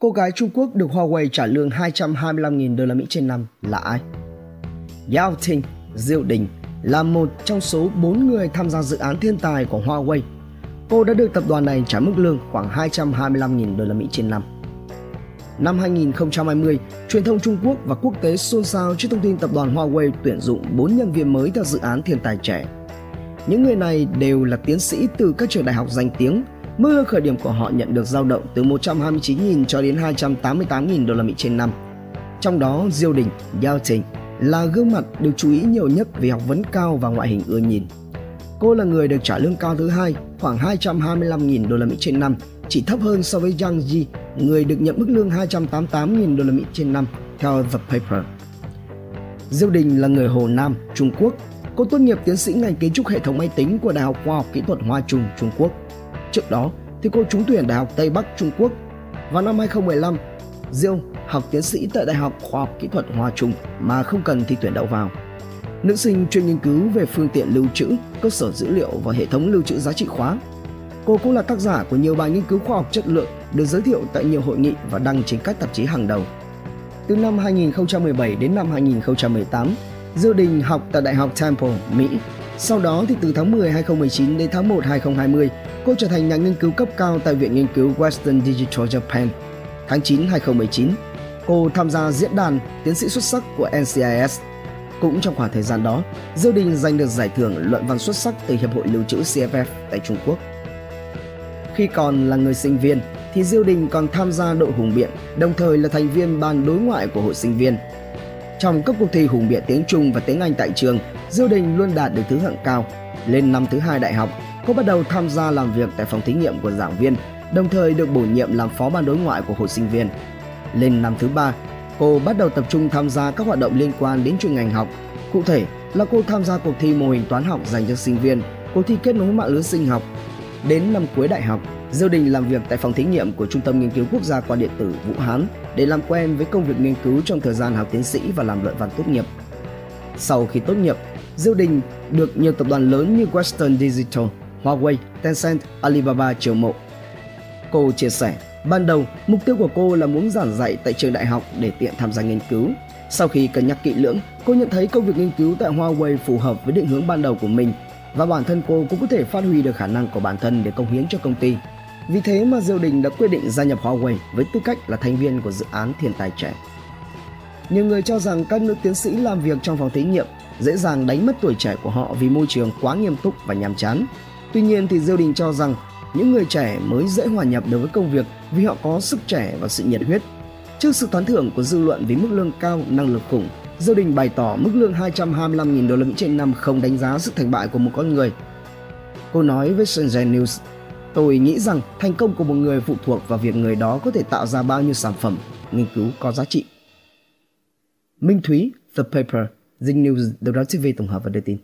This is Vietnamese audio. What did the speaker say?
Cô gái Trung Quốc được Huawei trả lương 225.000 đô la Mỹ trên năm là ai? Yao Ting, Diệu Đình là một trong số 4 người tham gia dự án thiên tài của Huawei. Cô đã được tập đoàn này trả mức lương khoảng 225.000 đô la Mỹ trên năm. Năm 2020, truyền thông Trung Quốc và quốc tế xôn xao trước thông tin tập đoàn Huawei tuyển dụng 4 nhân viên mới theo dự án thiên tài trẻ. Những người này đều là tiến sĩ từ các trường đại học danh tiếng. Mức lương khởi điểm của họ nhận được dao động từ 129.000 cho đến 288.000 đô la Mỹ trên năm. Trong đó, Diêu Đình, Yao Trình là gương mặt được chú ý nhiều nhất vì học vấn cao và ngoại hình ưa nhìn. Cô là người được trả lương cao thứ hai, khoảng 225.000 đô la Mỹ trên năm, chỉ thấp hơn so với Zhang Ji, người được nhận mức lương 288.000 đô la Mỹ trên năm theo The Paper. Diêu Đình là người Hồ Nam, Trung Quốc. Cô tốt nghiệp tiến sĩ ngành kiến trúc hệ thống máy tính của Đại học Khoa học Kỹ thuật Hoa Trung, Trung Quốc. Trước đó thì cô trúng tuyển Đại học Tây Bắc Trung Quốc. Vào năm 2015, Diêu học tiến sĩ tại Đại học Khoa học Kỹ thuật hòa Trung mà không cần thi tuyển đậu vào. Nữ sinh chuyên nghiên cứu về phương tiện lưu trữ, cơ sở dữ liệu và hệ thống lưu trữ giá trị khóa. Cô cũng là tác giả của nhiều bài nghiên cứu khoa học chất lượng được giới thiệu tại nhiều hội nghị và đăng trên các tạp chí hàng đầu. Từ năm 2017 đến năm 2018, Diêu Đình học tại Đại học Temple, Mỹ. Sau đó thì từ tháng 10 2019 đến tháng 1 2020, cô trở thành nhà nghiên cứu cấp cao tại Viện Nghiên cứu Western Digital Japan. Tháng 9 2019, cô tham gia diễn đàn tiến sĩ xuất sắc của NCIS. Cũng trong khoảng thời gian đó, Diêu Đình giành được giải thưởng luận văn xuất sắc từ Hiệp hội Lưu trữ CFF tại Trung Quốc. Khi còn là người sinh viên, thì Diêu Đình còn tham gia đội hùng biện, đồng thời là thành viên ban đối ngoại của hội sinh viên. Trong các cuộc thi hùng biện tiếng Trung và tiếng Anh tại trường, Diêu Đình luôn đạt được thứ hạng cao. Lên năm thứ hai đại học, cô bắt đầu tham gia làm việc tại phòng thí nghiệm của giảng viên, đồng thời được bổ nhiệm làm phó ban đối ngoại của hội sinh viên. Lên năm thứ ba, cô bắt đầu tập trung tham gia các hoạt động liên quan đến chuyên ngành học. Cụ thể là cô tham gia cuộc thi mô hình toán học dành cho sinh viên, cuộc thi kết nối mạng lưới sinh học. Đến năm cuối đại học, Diêu Đình làm việc tại phòng thí nghiệm của Trung tâm Nghiên cứu Quốc gia qua điện tử Vũ Hán để làm quen với công việc nghiên cứu trong thời gian học tiến sĩ và làm luận văn tốt nghiệp. Sau khi tốt nghiệp, Diêu Đình được nhiều tập đoàn lớn như Western Digital, Huawei, Tencent, Alibaba chiều mộ. Cô chia sẻ, ban đầu mục tiêu của cô là muốn giảng dạy tại trường đại học để tiện tham gia nghiên cứu. Sau khi cân nhắc kỹ lưỡng, cô nhận thấy công việc nghiên cứu tại Huawei phù hợp với định hướng ban đầu của mình và bản thân cô cũng có thể phát huy được khả năng của bản thân để công hiến cho công ty. Vì thế mà Diêu Đình đã quyết định gia nhập Huawei với tư cách là thành viên của dự án thiên tài trẻ. Nhiều người cho rằng các nữ tiến sĩ làm việc trong phòng thí nghiệm dễ dàng đánh mất tuổi trẻ của họ vì môi trường quá nghiêm túc và nhàm chán. Tuy nhiên thì Diêu Đình cho rằng những người trẻ mới dễ hòa nhập đối với công việc vì họ có sức trẻ và sự nhiệt huyết. Trước sự tán thưởng của dư luận với mức lương cao, năng lực khủng, gia Đình bày tỏ mức lương 225.000 đô la Mỹ trên năm không đánh giá sức thành bại của một con người. Cô nói với Shenzhen News, Tôi nghĩ rằng thành công của một người phụ thuộc vào việc người đó có thể tạo ra bao nhiêu sản phẩm, nghiên cứu có giá trị. Minh Thúy, The Paper, Dinh News, The TV tổng hợp và đưa tin.